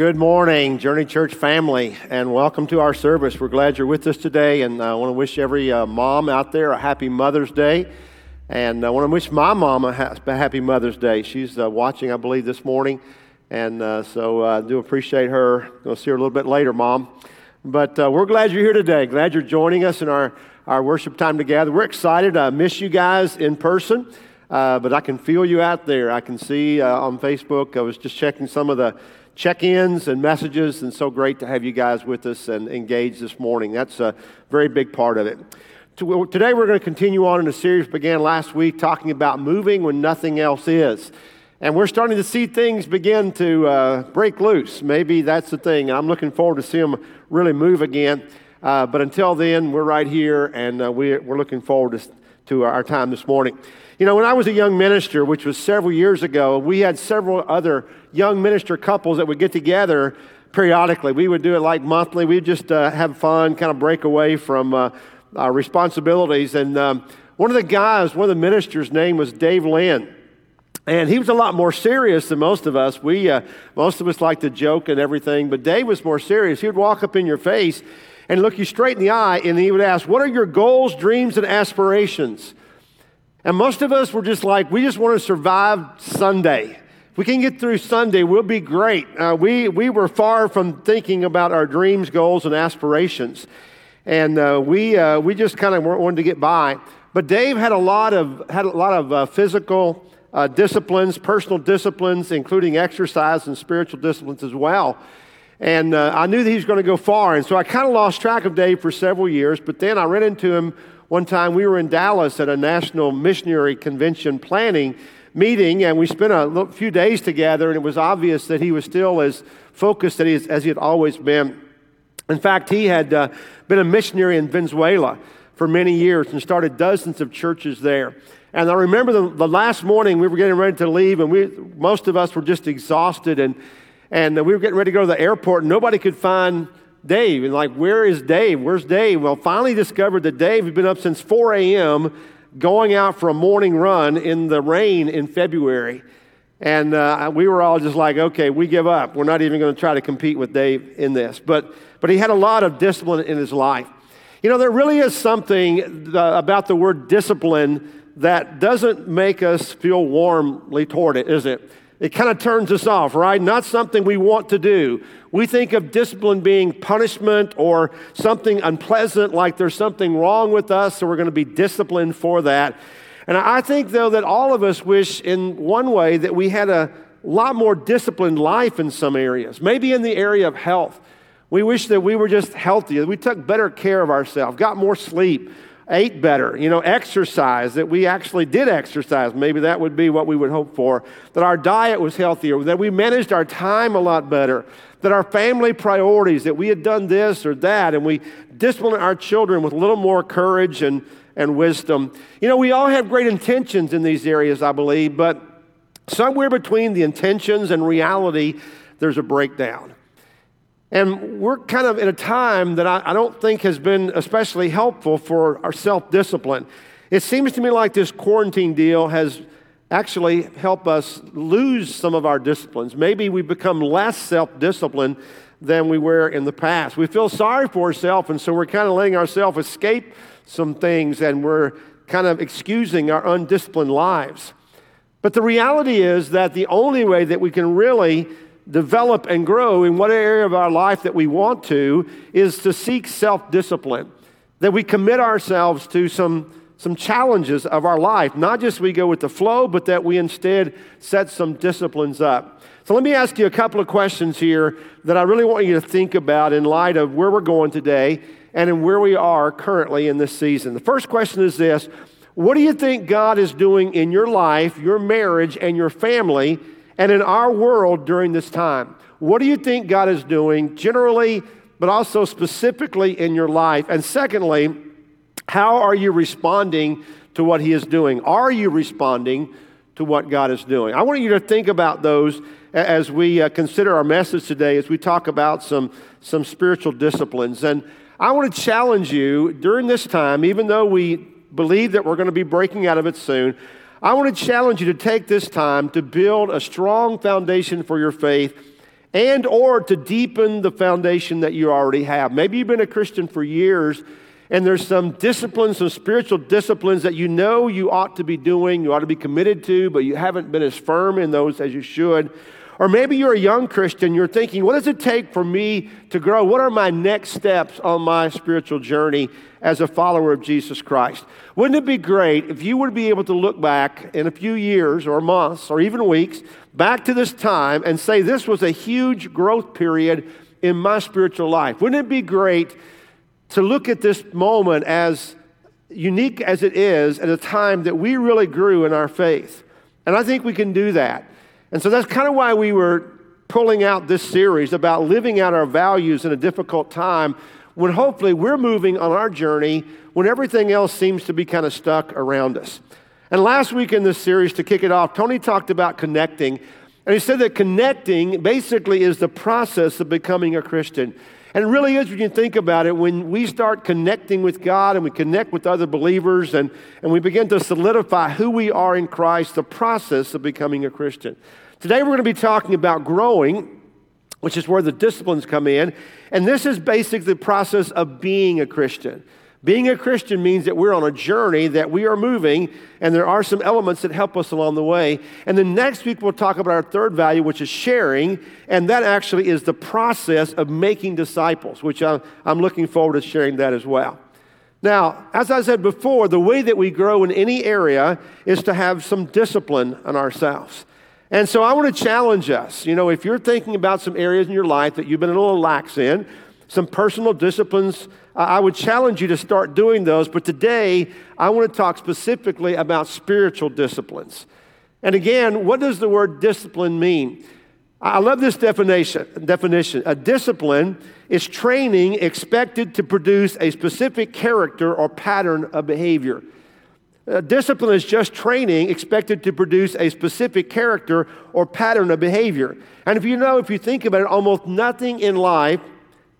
Good morning, Journey Church family, and welcome to our service. We're glad you're with us today, and I want to wish every uh, mom out there a happy Mother's Day. And I want to wish my mom a, ha- happy Mother's Day. She's uh, watching, I believe, this morning, and uh, so I do appreciate her. We'll see her a little bit later, Mom. But uh, we're glad you're here today. Glad you're joining us in our, our worship time together. We're excited. I miss you guys in person. Uh, but I can feel you out there. I can see uh, on Facebook. I was just checking some of the check ins and messages, and so great to have you guys with us and engaged this morning. That's a very big part of it. Today, we're going to continue on in a series began last week talking about moving when nothing else is. And we're starting to see things begin to uh, break loose. Maybe that's the thing. I'm looking forward to seeing them really move again. Uh, but until then, we're right here, and uh, we, are looking forward to, to our time this morning. You know, when I was a young minister, which was several years ago, we had several other young minister couples that would get together periodically. We would do it like monthly. We'd just uh, have fun, kind of break away from uh, our responsibilities. And um, one of the guys, one of the ministers' name was Dave Lynn. And he was a lot more serious than most of us. We, uh, most of us like to joke and everything, but Dave was more serious. He would walk up in your face and look you straight in the eye, and he would ask, What are your goals, dreams, and aspirations? And most of us were just like, we just want to survive Sunday. If we can get through Sunday, we'll be great. Uh, we, we were far from thinking about our dreams, goals, and aspirations. And uh, we, uh, we just kind of wanted to get by. But Dave had a lot of, had a lot of uh, physical uh, disciplines, personal disciplines, including exercise and spiritual disciplines as well. And uh, I knew that he was going to go far. And so I kind of lost track of Dave for several years. But then I ran into him one time we were in Dallas at a national missionary convention planning meeting, and we spent a few days together, and it was obvious that he was still as focused as he had always been. In fact, he had uh, been a missionary in Venezuela for many years and started dozens of churches there. And I remember the, the last morning we were getting ready to leave, and we, most of us were just exhausted, and, and we were getting ready to go to the airport, and nobody could find Dave. And like, where is Dave? Where's Dave? Well, finally discovered that Dave had been up since 4 a.m. going out for a morning run in the rain in February. And uh, we were all just like, okay, we give up. We're not even going to try to compete with Dave in this. But, but he had a lot of discipline in his life. You know, there really is something uh, about the word discipline that doesn't make us feel warmly toward it, is it? It kind of turns us off, right? Not something we want to do. We think of discipline being punishment or something unpleasant, like there's something wrong with us, so we're going to be disciplined for that. And I think, though, that all of us wish in one way that we had a lot more disciplined life in some areas, maybe in the area of health. We wish that we were just healthier, we took better care of ourselves, got more sleep, ate better, you know, exercise, that we actually did exercise. Maybe that would be what we would hope for. That our diet was healthier, that we managed our time a lot better, that our family priorities, that we had done this or that, and we disciplined our children with a little more courage and, and wisdom. You know, we all have great intentions in these areas, I believe, but somewhere between the intentions and reality, there's a breakdown. And we're kind of in a time that I, I don't think has been especially helpful for our self discipline. It seems to me like this quarantine deal has actually helped us lose some of our disciplines. Maybe we become less self disciplined than we were in the past. We feel sorry for ourselves, and so we're kind of letting ourselves escape some things and we're kind of excusing our undisciplined lives. But the reality is that the only way that we can really develop and grow in what area of our life that we want to is to seek self discipline, that we commit ourselves to some, some challenges of our life. Not just we go with the flow, but that we instead set some disciplines up. So let me ask you a couple of questions here that I really want you to think about in light of where we're going today and in where we are currently in this season. The first question is this What do you think God is doing in your life, your marriage, and your family? And in our world during this time. What do you think God is doing generally, but also specifically in your life? And secondly, how are you responding to what He is doing? Are you responding to what God is doing? I want you to think about those as we uh, consider our message today, as we talk about some, some spiritual disciplines. And I want to challenge you during this time, even though we believe that we're going to be breaking out of it soon, I want to challenge you to take this time to build a strong foundation for your faith and or to deepen the foundation that you already have. Maybe you've been a Christian for years and there's some disciplines, some spiritual disciplines that you know you ought to be doing, you ought to be committed to, but you haven't been as firm in those as you should. Or maybe you're a young Christian, you're thinking, what does it take for me to grow? What are my next steps on my spiritual journey as a follower of Jesus Christ? Wouldn't it be great if you would be able to look back in a few years or months or even weeks back to this time and say, this was a huge growth period in my spiritual life? Wouldn't it be great to look at this moment as unique as it is at a time that we really grew in our faith? And I think we can do that. And so that's kind of why we were pulling out this series about living out our values in a difficult time when hopefully we're moving on our journey when everything else seems to be kind of stuck around us. And last week in this series, to kick it off, Tony talked about connecting. And he said that connecting basically is the process of becoming a Christian. And it really is when you think about it, when we start connecting with God and we connect with other believers and, and we begin to solidify who we are in Christ, the process of becoming a Christian. Today we're going to be talking about growing, which is where the disciplines come in. And this is basically the process of being a Christian. Being a Christian means that we're on a journey, that we are moving, and there are some elements that help us along the way. And then next week, we'll talk about our third value, which is sharing, and that actually is the process of making disciples, which I'm, I'm looking forward to sharing that as well. Now, as I said before, the way that we grow in any area is to have some discipline on ourselves. And so I want to challenge us. You know, if you're thinking about some areas in your life that you've been a little lax in, some personal disciplines, I would challenge you to start doing those. But today, I want to talk specifically about spiritual disciplines. And again, what does the word discipline mean? I love this definition. definition. A discipline is training expected to produce a specific character or pattern of behavior. Uh, discipline is just training expected to produce a specific character or pattern of behavior. And if you know, if you think about it, almost nothing in life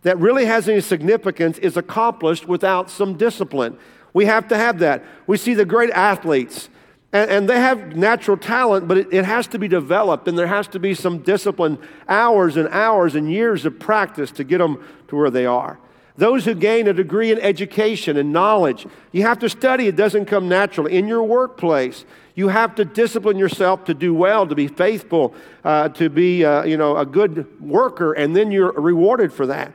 that really has any significance is accomplished without some discipline. We have to have that. We see the great athletes, and, and they have natural talent, but it, it has to be developed, and there has to be some discipline, hours and hours and years of practice to get them to where they are. Those who gain a degree in education and knowledge, you have to study. It doesn't come naturally. In your workplace, you have to discipline yourself to do well, to be faithful, uh, to be uh, you know, a good worker, and then you're rewarded for that.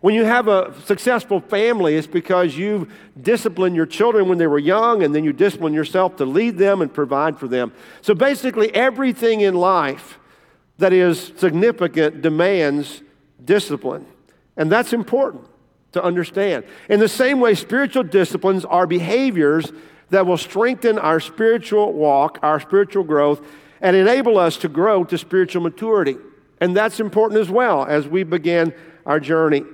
When you have a successful family, it's because you've disciplined your children when they were young, and then you discipline yourself to lead them and provide for them. So basically, everything in life that is significant demands discipline. And that's important to understand. In the same way, spiritual disciplines are behaviors that will strengthen our spiritual walk, our spiritual growth, and enable us to grow to spiritual maturity. And that's important as well as we begin our journey.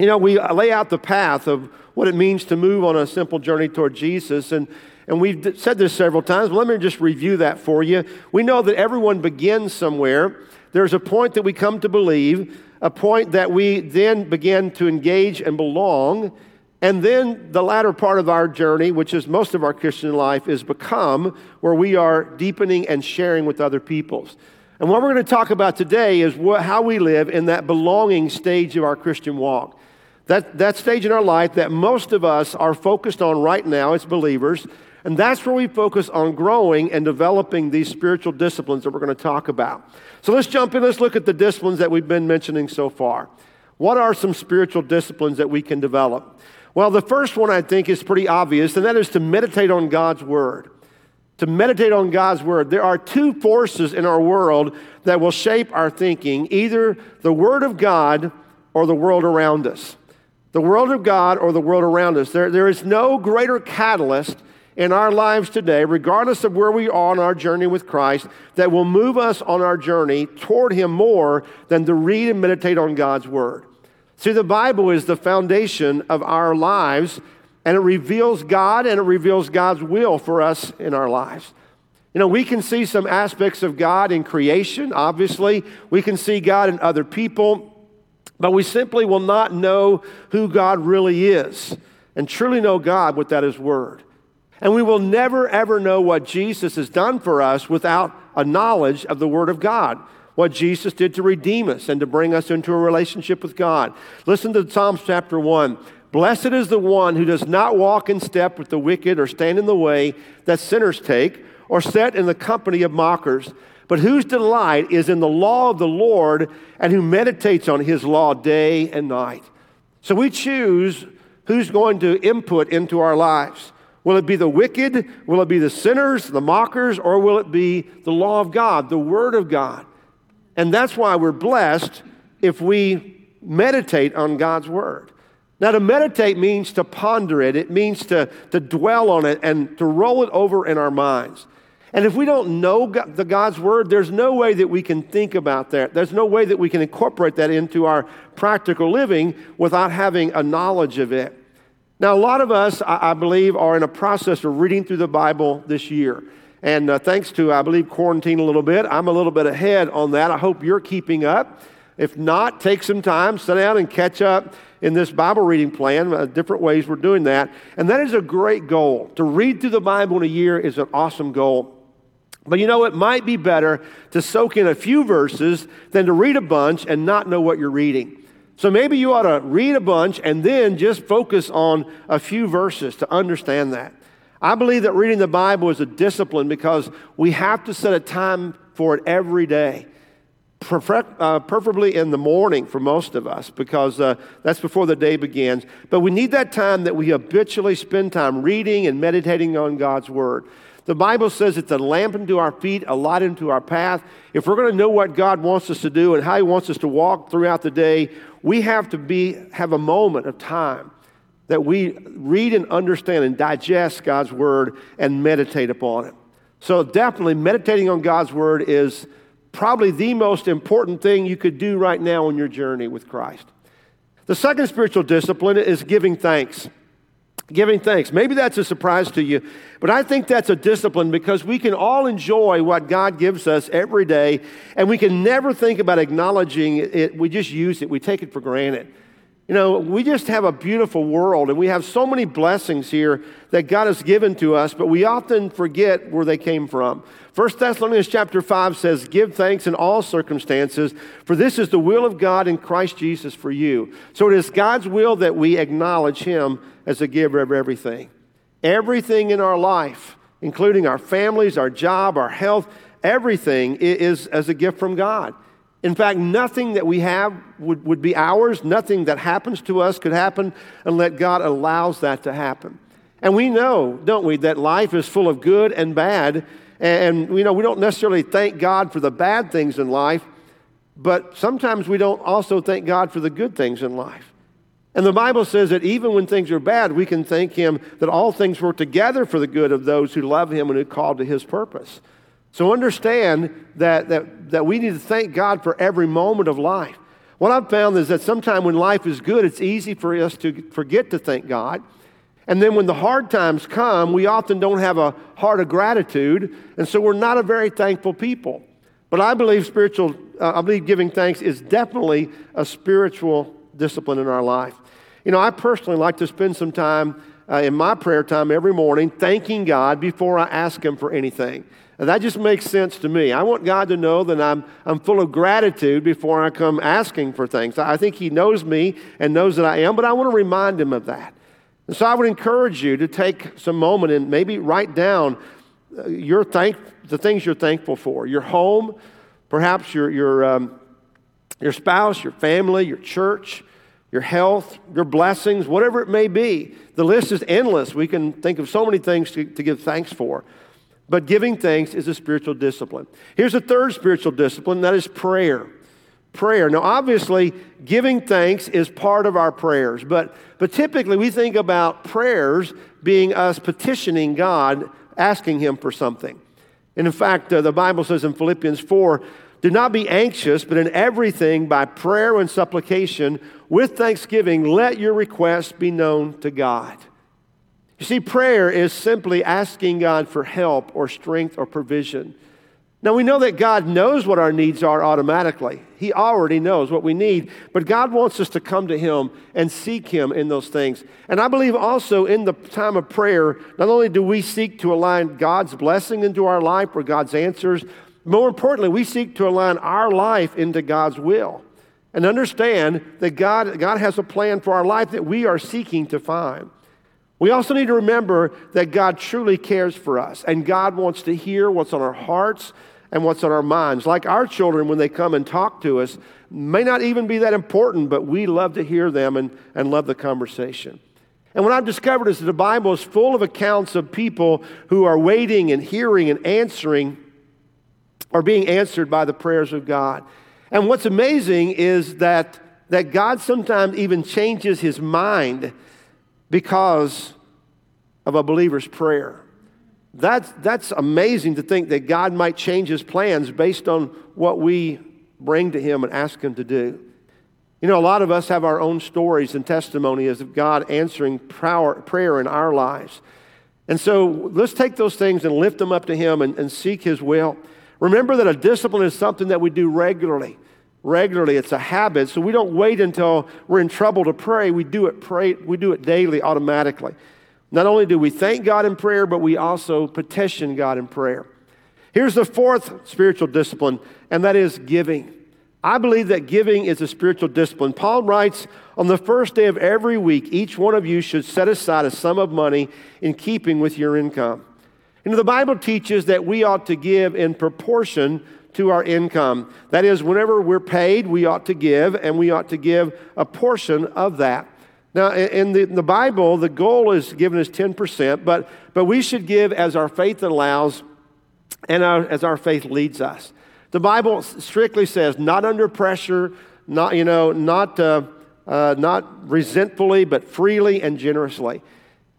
You know, we lay out the path of what it means to move on a simple journey toward Jesus. And, and we've said this several times, but let me just review that for you. We know that everyone begins somewhere. There's a point that we come to believe a point that we then begin to engage and belong. And then the latter part of our journey, which is most of our Christian life, is become where we are deepening and sharing with other peoples. And what we're going to talk about today is what, how we live in that belonging stage of our Christian walk. That, that stage in our life that most of us are focused on right now as believers. And that's where we focus on growing and developing these spiritual disciplines that we're going to talk about. So let's jump in. Let's look at the disciplines that we've been mentioning so far. What are some spiritual disciplines that we can develop? Well, the first one I think is pretty obvious, and that is to meditate on God's Word. To meditate on God's Word. There are two forces in our world that will shape our thinking either the Word of God or the world around us. The world of God or the world around us. There, there is no greater catalyst in our lives today, regardless of where we are on our journey with Christ, that will move us on our journey toward Him more than to read and meditate on God's Word. See, the Bible is the foundation of our lives, and it reveals God and it reveals God's will for us in our lives. You know, we can see some aspects of God in creation, obviously. We can see God in other people, but we simply will not know who God really is and truly know God without His Word. And we will never, ever know what Jesus has done for us without a knowledge of the Word of God. what Jesus did to redeem us and to bring us into a relationship with God. Listen to Psalms chapter 1. Blessed is the one who does not walk in step with the wicked or stand in the way that sinners take or sit in the company of mockers, but whose delight is in the law of the Lord and who meditates on his law day and night. So we choose who's going to input into our lives. Will it be the wicked? Will it be the sinners, the mockers, or will it be the law of God, the Word of God? And that's why we're blessed if we meditate on God's Word. Now, to meditate means to ponder it, it means to, to dwell on it and to roll it over in our minds. And if we don't know God, the God's Word, there's no way that we can think about that. There's no way that we can incorporate that into our practical living without having a knowledge of it. Now, a lot of us, I, I believe, are in a process of reading through the Bible this year. And uh, thanks to, I believe, quarantine a little bit, I'm a little bit ahead on that. I hope you're keeping up. If not, take some time, sit down and catch up in this Bible reading plan, uh, different ways we're doing that. And that is a great goal. To read through the Bible in a year is an awesome goal. But you know, it might be better to soak in a few verses than to read a bunch and not know what you're reading. So maybe you ought to read a bunch and then just focus on a few verses to understand that. I believe that reading the Bible is a discipline because we have to set a time for it every day. Uh, preferably in the morning for most of us because uh, that's before the day begins. But we need that time that we habitually spend time reading and meditating on God's Word. The Bible says it's a lamp unto our feet, a light unto our path. If we're going to know what God wants us to do and how He wants us to walk throughout the day, we have to be, have a moment of time that we read and understand and digest God's Word and meditate upon it. So, definitely, meditating on God's Word is probably the most important thing you could do right now on your journey with Christ. The second spiritual discipline is giving thanks giving thanks. Maybe that's a surprise to you, but I think that's a discipline because we can all enjoy what God gives us every day, and we can never think about acknowledging it. We just use it, we take it for granted. You know, we just have a beautiful world, and we have so many blessings here that God has given to us, but we often forget where they came from. 1 Thessalonians chapter 5 says, Give thanks in all circumstances, for this is the will of God in Christ Jesus for you. So it is God's will that we acknowledge Him as the giver of everything. Everything in our life, including our families, our job, our health, everything is as a gift from God. In fact, nothing that we have would, would be ours. Nothing that happens to us could happen unless God allows that to happen. And we know, don't we, that life is full of good and bad. And you know, we don't necessarily thank God for the bad things in life, but sometimes we don't also thank God for the good things in life. And the Bible says that even when things are bad, we can thank Him that all things work together for the good of those who love Him and who called to His purpose. So understand that, that, that we need to thank God for every moment of life. What I've found is that sometimes when life is good, it's easy for us to forget to thank God. And then when the hard times come, we often don't have a heart of gratitude, and so we're not a very thankful people. But I believe spiritual, uh, I believe giving thanks is definitely a spiritual discipline in our life. You know, I personally like to spend some time uh, in my prayer time every morning thanking God before I ask Him for anything. And that just makes sense to me. I want God to know that I'm, I'm full of gratitude before I come asking for things. I think He knows me and knows that I am, but I want to remind Him of that. And so I would encourage you to take some moment and maybe write down uh, your thank, the things you're thankful for your home, perhaps your, your, um, your spouse, your family, your church, your health, your blessings, whatever it may be. The list is endless. We can think of so many things to, to give thanks for. But giving thanks is a spiritual discipline. Here's a third spiritual discipline that is prayer. Prayer. Now, obviously, giving thanks is part of our prayers, but, but typically we think about prayers being us petitioning God, asking Him for something. And in fact, uh, the Bible says in Philippians 4 do not be anxious, but in everything, by prayer and supplication, with thanksgiving, let your requests be known to God. You see, prayer is simply asking God for help or strength or provision. Now, we know that God knows what our needs are automatically. He already knows what we need, but God wants us to come to Him and seek Him in those things. And I believe also in the time of prayer, not only do we seek to align God's blessing into our life or God's answers, More importantly, we seek to align our life into God's will and understand that God, God has a plan for our life that we are seeking to find. We also need to remember that God truly cares for us and God wants to hear what's on our hearts and what's on our minds. Like our children, when they come and talk to us, may not even be that important, but we love to hear them and, and love the conversation. And what I've discovered is that the Bible is full of accounts of people who are waiting and hearing and answering or being answered by the prayers of God. And what's amazing is that, that God sometimes even changes his mind because of a believer's prayer. That's, that's amazing to think that God might change his plans based on what we bring to him and ask him to do. You know, a lot of us have our own stories and testimonies of God answering prayer in our lives. And so let's take those things and lift them up to him and, and seek his will. Remember that a discipline is something that we do regularly. Regularly, it's a habit. So we don't wait until we're in trouble to pray. We do it pray, we do it daily automatically. Not only do we thank God in prayer, but we also petition God in prayer. Here's the fourth spiritual discipline, and that is giving. I believe that giving is a spiritual discipline. Paul writes, On the first day of every week, each one of you should set aside a sum of money in keeping with your income. You know, the Bible teaches that we ought to give in proportion to our income. That is, whenever we're paid, we ought to give, and we ought to give a portion of that. Now, in the, in the Bible, the goal is given as 10%, but, but we should give as our faith allows and our, as our faith leads us. The Bible strictly says, not under pressure, not, you know, not, uh, uh, not resentfully, but freely and generously.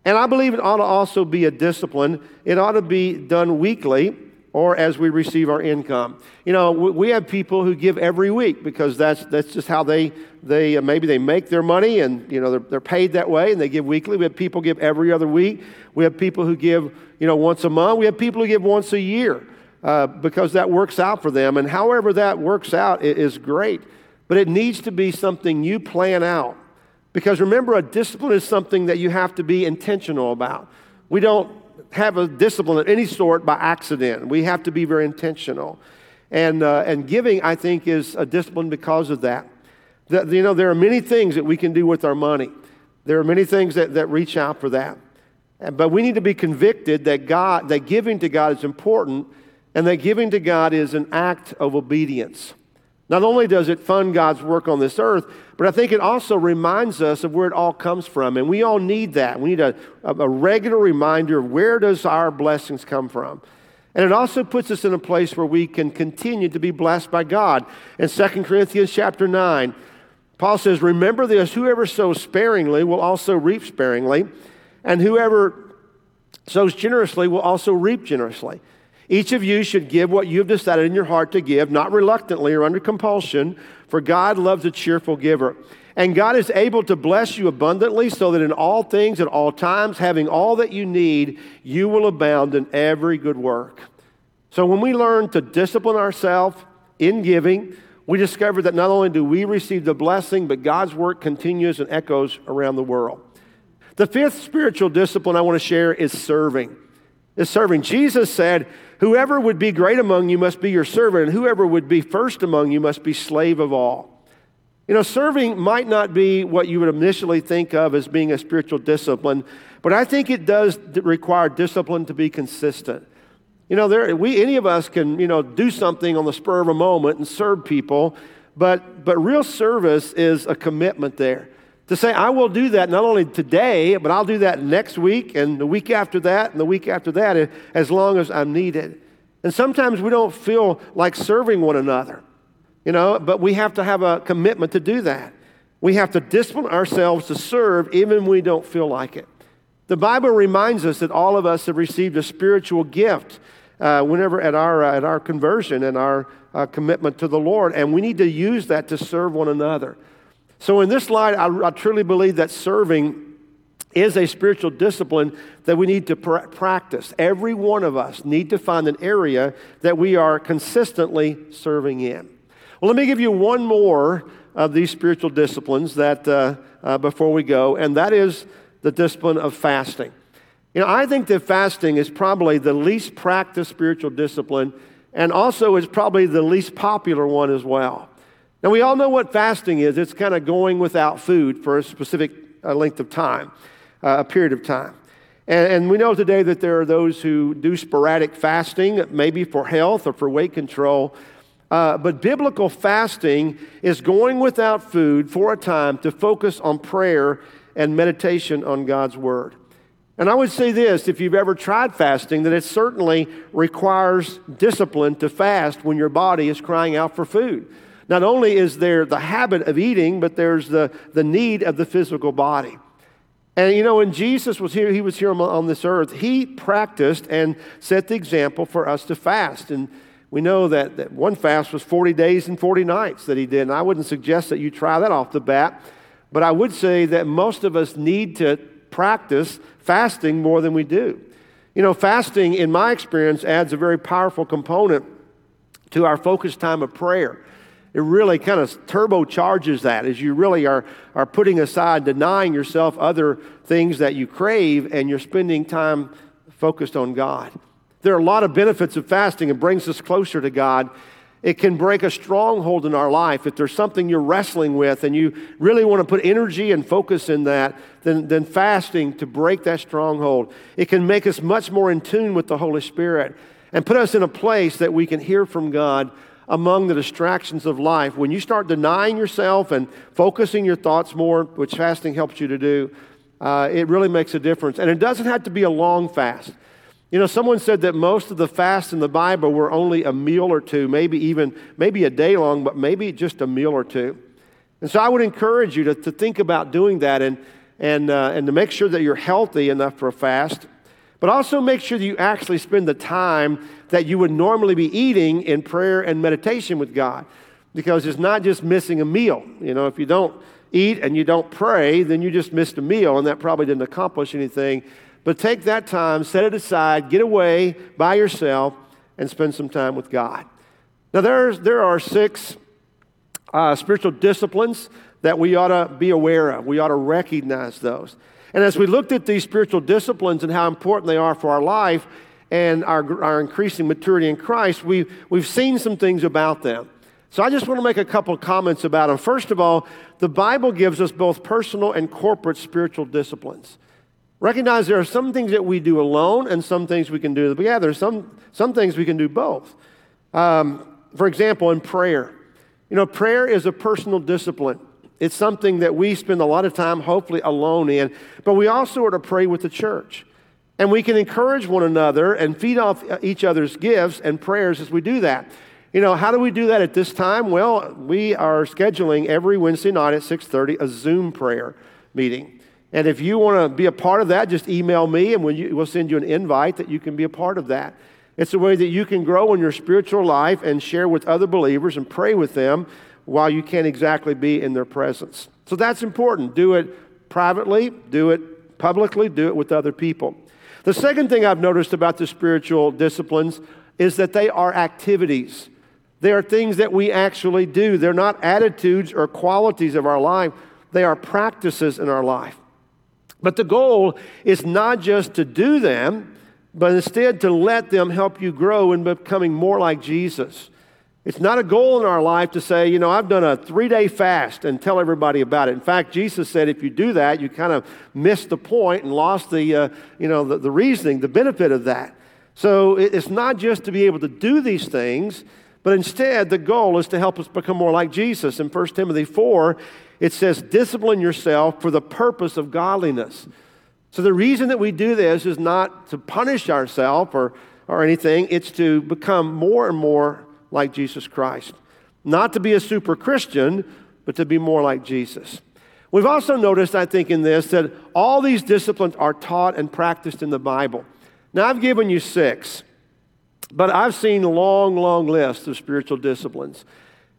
And I believe it ought to also be a discipline. It ought to be done weekly or as we receive our income. You know, we have people who give every week because that's, that's just how they, they uh, maybe they make their money and, you know, they're, they're paid that way and they give weekly. We have people give every other week. We have people who give, you know, once a month. We have people who give once a year uh, because that works out for them. And however that works out is great. But it needs to be something you plan out. Because remember, a discipline is something that you have to be intentional about. We don't have a discipline of any sort by accident. We have to be very intentional. And, uh, and giving, I think, is a discipline because of that. that. You know, there are many things that we can do with our money. There are many things that, that reach out for that. But we need to be convicted that God, that giving to God is important, and that giving to God is an act of obedience. Not only does it fund God's work on this earth, but I think it also reminds us of where it all comes from. And we all need that. We need a, a regular reminder of where does our blessings come from. And it also puts us in a place where we can continue to be blessed by God. In 2 Corinthians chapter 9, Paul says, Remember this whoever sows sparingly will also reap sparingly, and whoever sows generously will also reap generously. Each of you should give what you have decided in your heart to give, not reluctantly or under compulsion, for God loves a cheerful giver. And God is able to bless you abundantly so that in all things, at all times, having all that you need, you will abound in every good work. So when we learn to discipline ourselves in giving, we discover that not only do we receive the blessing, but God's work continues and echoes around the world. The fifth spiritual discipline I want to share is serving. Is serving. Jesus said, Whoever would be great among you must be your servant, and whoever would be first among you must be slave of all. You know, serving might not be what you would initially think of as being a spiritual discipline, but I think it does require discipline to be consistent. You know, there, we, any of us can, you know, do something on the spur of a moment and serve people, but, but real service is a commitment there to say, I will do that not only today, but I'll do that next week and the week after that and the week after that as long as I'm needed. And sometimes we don't feel like serving one another, you know, but we have to have a commitment to do that. We have to discipline ourselves to serve even when we don't feel like it. The Bible reminds us that all of us have received a spiritual gift uh, whenever at our, uh, at our conversion and our uh, commitment to the Lord, and we need to use that to serve one another. So, in this light, I, I truly believe that serving is a spiritual discipline that we need to pr- practice. Every one of us need to find an area that we are consistently serving in. Well, let me give you one more of these spiritual disciplines that uh, uh, before we go, and that is the discipline of fasting. You know, I think that fasting is probably the least practiced spiritual discipline and also is probably the least popular one as well. Now, we all know what fasting is it's kind of going without food for a specific uh, length of time, uh, a period of time. And, and we know today that there are those who do sporadic fasting, maybe for health or for weight control. Uh, but biblical fasting is going without food for a time to focus on prayer and meditation on God's Word. And I would say this if you've ever tried fasting, that it certainly requires discipline to fast when your body is crying out for food. Not only is there the habit of eating, but there's the, the need of the physical body. And you know, when Jesus was here, he was here on this earth, he practiced and set the example for us to fast. And we know that, that one fast was 40 days and 40 nights that he did. And I wouldn't suggest that you try that off the bat, but I would say that most of us need to practice fasting more than we do. You know, fasting, in my experience, adds a very powerful component to our focused time of prayer. It really kind of turbocharges that as you really are, are putting aside, denying yourself other things that you crave, and you're spending time focused on God. There are a lot of benefits of fasting. It brings us closer to God it can break a stronghold in our life. If there's something you're wrestling with and you really want to put energy and focus in that, then, then fasting to break that stronghold. It can make us much more in tune with the Holy Spirit and put us in a place that we can hear from God among the distractions of life. When you start denying yourself and focusing your thoughts more, which fasting helps you to do, uh, it really makes a difference. And it doesn't have to be a long fast. You know, someone said that most of the fasts in the Bible were only a meal or two, maybe even maybe a day long, but maybe just a meal or two. And so I would encourage you to, to think about doing that and, and, uh, and to make sure that you're healthy enough for a fast, but also make sure that you actually spend the time that you would normally be eating in prayer and meditation with God. Because it's not just missing a meal. You know, if you don't eat and you don't pray, then you just missed a meal, and that probably didn't accomplish anything. But take that time, set it aside, get away by yourself, and spend some time with God. Now, there's, there are six uh, spiritual disciplines that we ought to be aware of. We ought to recognize those. And as we looked at these spiritual disciplines and how important they are for our life and our, our increasing maturity in Christ, we, we've seen some things about them. So I just want to make a couple of comments about them. First of all, the Bible gives us both personal and corporate spiritual disciplines. Recognize there are some things that we do alone and some things we can do together. Some, some things we can do both. Um, for example, in prayer. You know, prayer is a personal discipline. It's something that we spend a lot of time, hopefully, alone in, but we also are to pray with the church. And we can encourage one another and feed off each other's gifts and prayers as we do that. You know, how do we do that at this time? Well, we are scheduling every Wednesday night at 6:30 a Zoom prayer meeting. And if you want to be a part of that, just email me and we'll send you an invite that you can be a part of that. It's a way that you can grow in your spiritual life and share with other believers and pray with them while you can't exactly be in their presence. So that's important. Do it privately, do it publicly, do it with other people. The second thing I've noticed about the spiritual disciplines is that they are activities. They are things that we actually do. They're not attitudes or qualities of our life, they are practices in our life. But the goal is not just to do them, but instead to let them help you grow in becoming more like Jesus. It's not a goal in our life to say, you know, I've done a three day fast and tell everybody about it. In fact, Jesus said if you do that, you kind of miss the point and lost the, uh, you know, the, the reasoning, the benefit of that. So it's not just to be able to do these things, but instead the goal is to help us become more like Jesus. In 1 Timothy 4, it says, discipline yourself for the purpose of godliness. So the reason that we do this is not to punish ourselves or, or anything, it's to become more and more like Jesus Christ. Not to be a super Christian, but to be more like Jesus. We've also noticed, I think, in this that all these disciplines are taught and practiced in the Bible. Now, I've given you six, but I've seen long, long list of spiritual disciplines.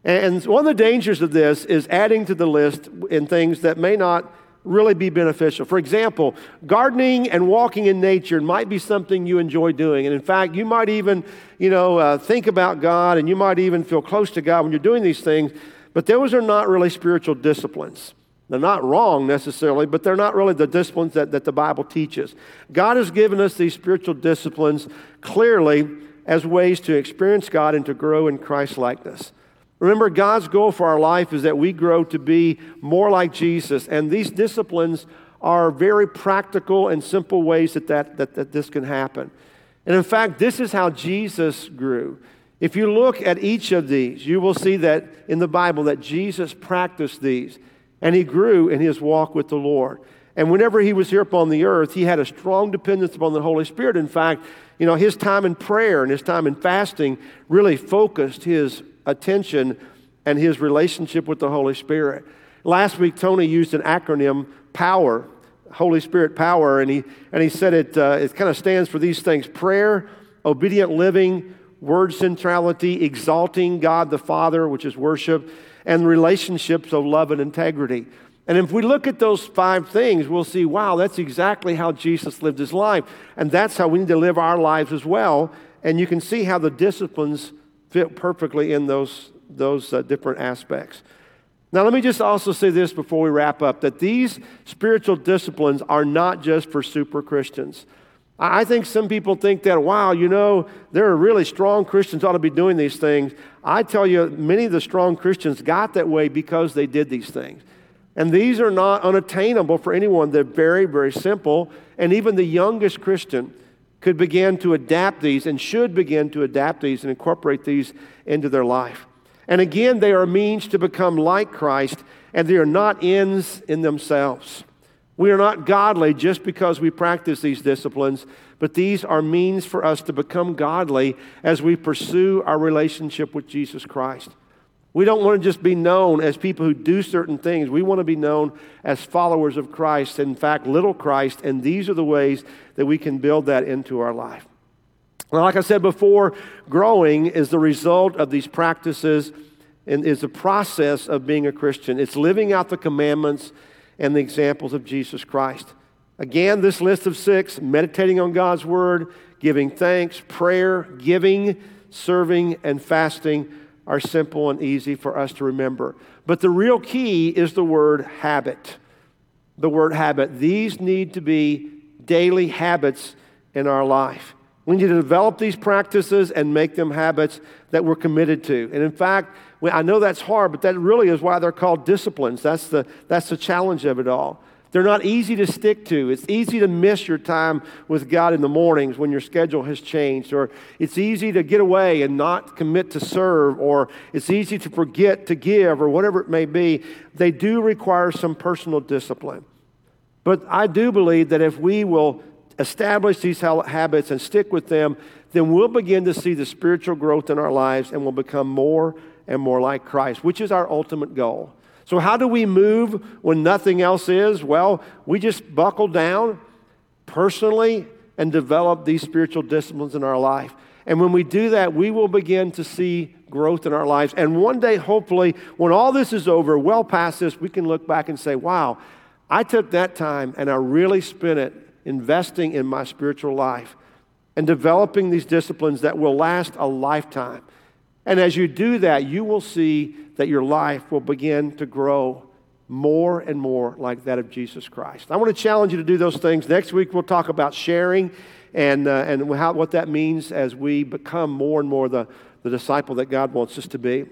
And one of the dangers of this is adding to the list in things that may not really be beneficial. For example, gardening and walking in nature might be something you enjoy doing. And in fact, you might even, you know, uh, think about God and you might even feel close to God when you're doing these things. But those are not really spiritual disciplines. They're not wrong necessarily, but they're not really the disciplines that, that the Bible teaches. God has given us these spiritual disciplines clearly as ways to experience God and to grow in Christ likeness. Remember, God's goal for our life is that we grow to be more like Jesus, and these disciplines are very practical and simple ways that, that, that, that this can happen. And in fact, this is how Jesus grew. If you look at each of these, you will see that in the Bible that Jesus practiced these and he grew in his walk with the Lord. And whenever he was here upon the earth, he had a strong dependence upon the Holy Spirit. In fact, you know, his time in prayer and his time in fasting really focused his attention and his relationship with the Holy Spirit. Last week, Tony used an acronym, POWER, Holy Spirit power, and he, and he said it, uh, it kind of stands for these things prayer, obedient living, word centrality, exalting God the Father, which is worship, and relationships of love and integrity. And if we look at those five things, we'll see, wow, that's exactly how Jesus lived his life. And that's how we need to live our lives as well. And you can see how the disciplines fit perfectly in those, those uh, different aspects. Now, let me just also say this before we wrap up that these spiritual disciplines are not just for super Christians. I think some people think that, wow, you know, there are really strong Christians ought to be doing these things. I tell you, many of the strong Christians got that way because they did these things. And these are not unattainable for anyone. They're very, very simple. And even the youngest Christian could begin to adapt these and should begin to adapt these and incorporate these into their life. And again, they are means to become like Christ, and they are not ends in themselves. We are not godly just because we practice these disciplines, but these are means for us to become godly as we pursue our relationship with Jesus Christ. We don't want to just be known as people who do certain things. We want to be known as followers of Christ, in fact, little Christ, and these are the ways that we can build that into our life. Well, like I said before, growing is the result of these practices and is the process of being a Christian. It's living out the commandments and the examples of Jesus Christ. Again, this list of six meditating on God's word, giving thanks, prayer, giving, serving, and fasting are simple and easy for us to remember. But the real key is the word habit. The word habit. These need to be daily habits in our life. We need to develop these practices and make them habits that we're committed to. And in fact, I know that's hard, but that really is why they're called disciplines. That's the, that's the challenge of it all. They're not easy to stick to. It's easy to miss your time with God in the mornings when your schedule has changed, or it's easy to get away and not commit to serve, or it's easy to forget to give, or whatever it may be. They do require some personal discipline. But I do believe that if we will establish these habits and stick with them, then we'll begin to see the spiritual growth in our lives and we'll become more and more like Christ, which is our ultimate goal. So, how do we move when nothing else is? Well, we just buckle down personally and develop these spiritual disciplines in our life. And when we do that, we will begin to see growth in our lives. And one day, hopefully, when all this is over, well past this, we can look back and say, wow, I took that time and I really spent it investing in my spiritual life and developing these disciplines that will last a lifetime. And as you do that, you will see that your life will begin to grow more and more like that of Jesus Christ. I want to challenge you to do those things. Next week, we'll talk about sharing and, uh, and how, what that means as we become more and more the, the disciple that God wants us to be.